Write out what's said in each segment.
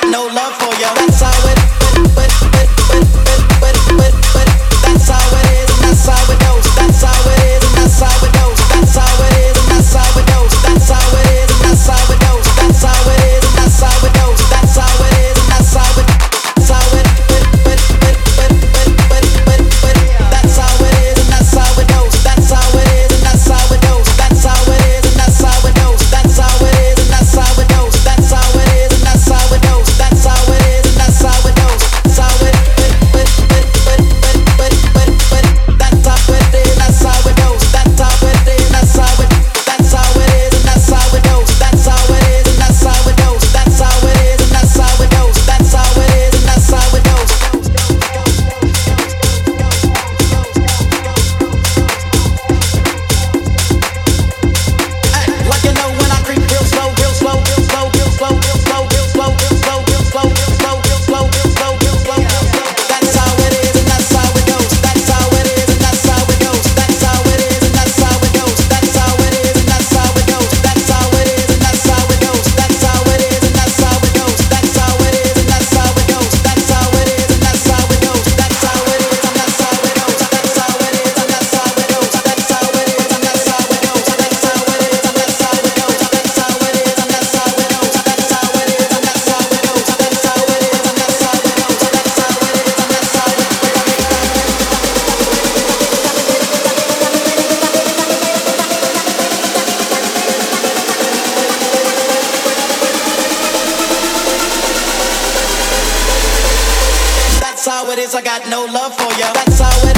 got no love for you. That's I got no love for ya. That's how it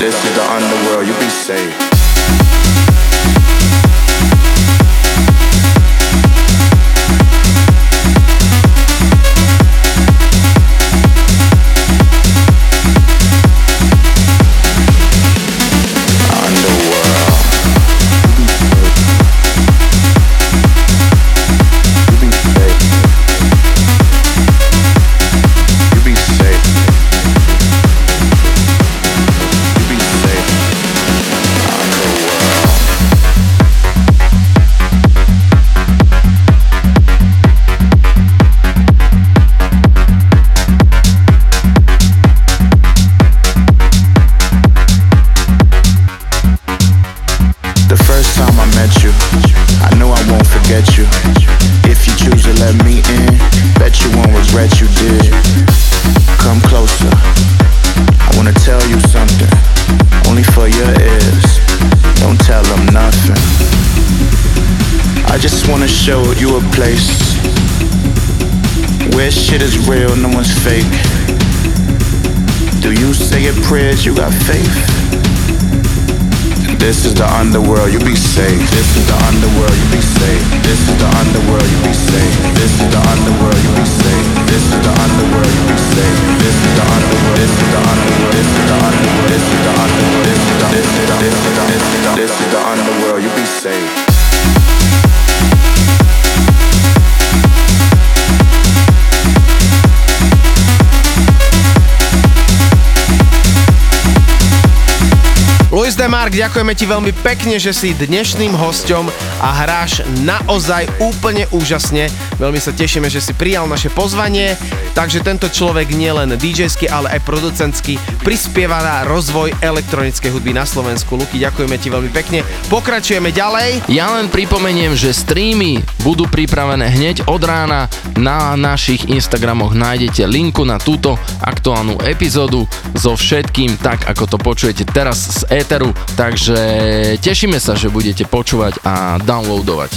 This is the underworld, you be safe. Underworld, you be safe. This is the underworld. This is the underworld. This is the underworld. This is the underworld. This is the this is the this is the this is the underworld, you say safe. prayers, you got faith. This is the underworld, you be safe. This is the underworld, you be safe. This is the underworld, you be safe. This is the underworld, you be safe. This is the underworld, you be safe. This is the underworld. This is the underworld. This is the underworld. This is the underworld. This is the this is the this is the this is the underworld, you be safe. Luis Demark, ďakujeme ti veľmi pekne, že si dnešným hosťom a hráš naozaj úplne úžasne. Veľmi sa tešíme, že si prijal naše pozvanie, takže tento človek nielen DJsky, ale aj producentsky prispieva na rozvoj elektronickej hudby na Slovensku. Luky, ďakujeme ti veľmi pekne. Pokračujeme ďalej. Ja len pripomeniem, že streamy budú pripravené hneď od rána. Na našich Instagramoch nájdete linku na túto aktuálnu epizódu so všetkým, tak ako to počujete teraz z éteru, takže tešíme sa, že budete počúvať a downloadovať.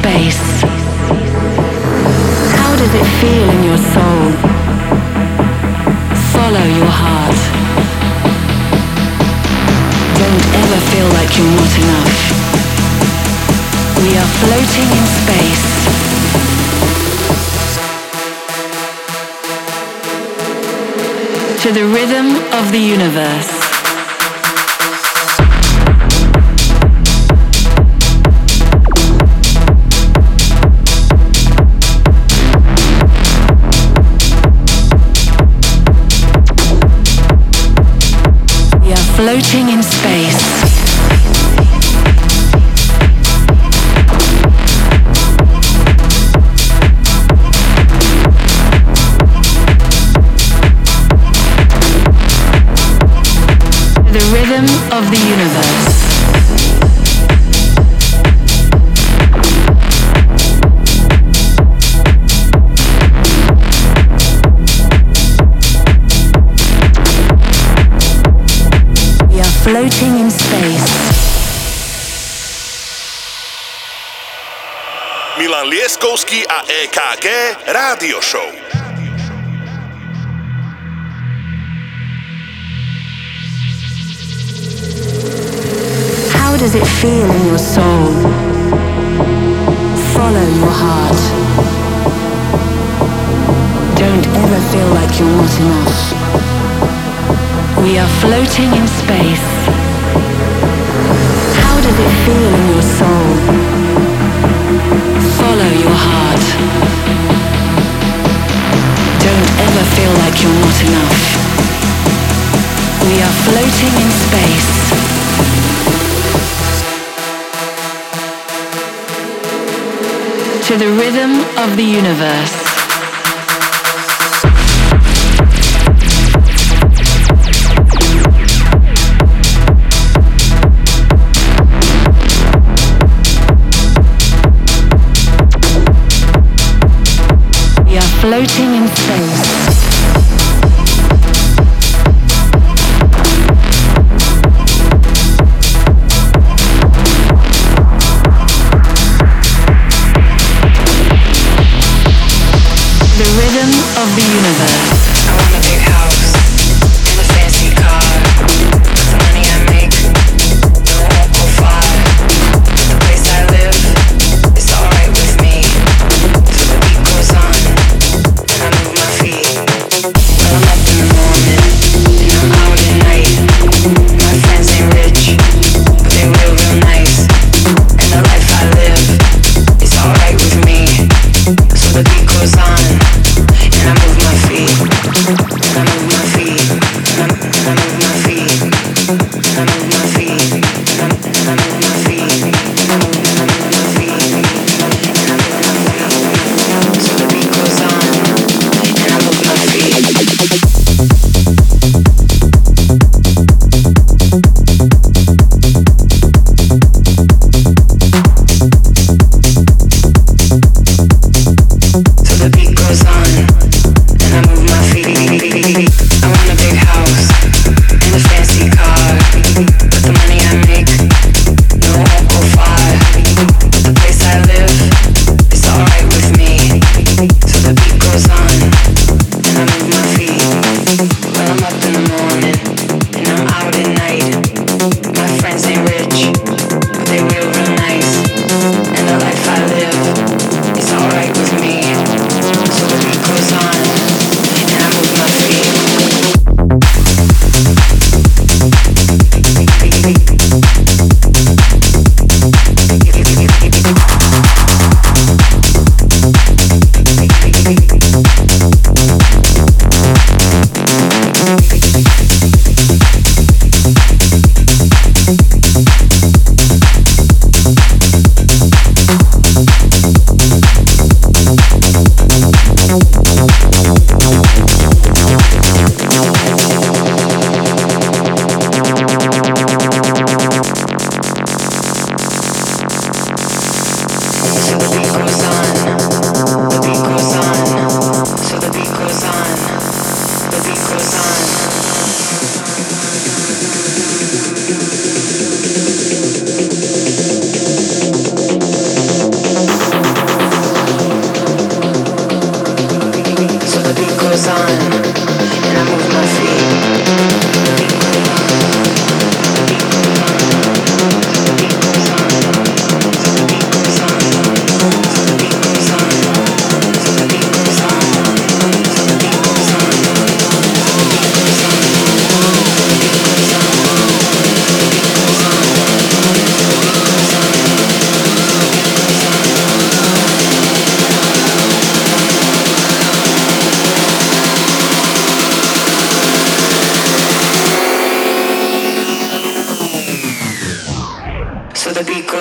space? How does it feel in your soul? Follow your heart. Don't ever feel like you're not enough. We are floating in space. to the rhythm of the universe. floating in space. The rhythm of the universe. floating in space. Milan Lieskovský a EKG Rádio Show. does it feel in your soul? Follow your heart. Don't ever feel like you're not enough. We are floating in space. How does it feel in your soul? Follow your heart. Don't ever feel like you're not enough. We are floating in space. to the rhythm of the universe. floating in space.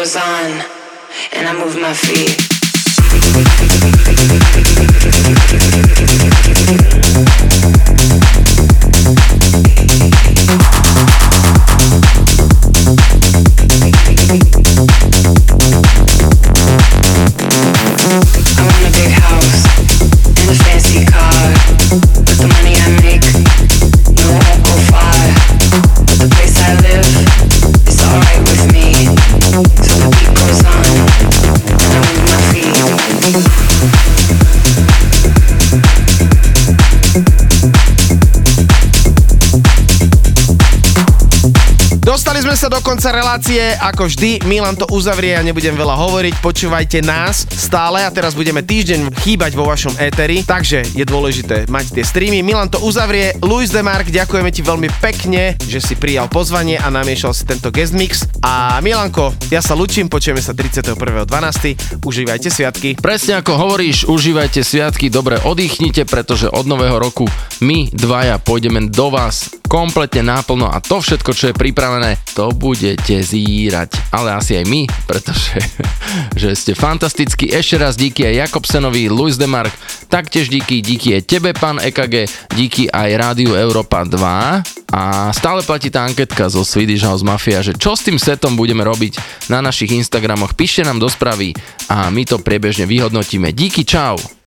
Goes on, and I move my feet. Dostali sme sa do konca relácie, ako vždy, Milan to uzavrie, ja nebudem veľa hovoriť, počúvajte nás stále a teraz budeme týždeň chýbať vo vašom éteri, takže je dôležité mať tie streamy. Milan to uzavrie, Luis Demark, ďakujeme ti veľmi pekne, že si prijal pozvanie a namiešal si tento guest mix. A Milanko, ja sa lučím, počujeme sa 31.12. Užívajte sviatky. Presne ako hovoríš, užívajte sviatky, dobre oddychnite, pretože od nového roku my dvaja pôjdeme do vás kompletne náplno a to všetko, čo je pripravené, to budete zírať. Ale asi aj my, pretože že ste fantastickí. Ešte raz díky aj Jakobsenovi, Luis Demark, taktiež díky, díky aj tebe, pán EKG, díky aj Rádiu Európa 2 a stále platí tá anketka zo Swedish House Mafia, že čo s tým setom budeme robiť na našich Instagramoch. Píšte nám do správy a my to priebežne vyhodnotíme. Díky, čau!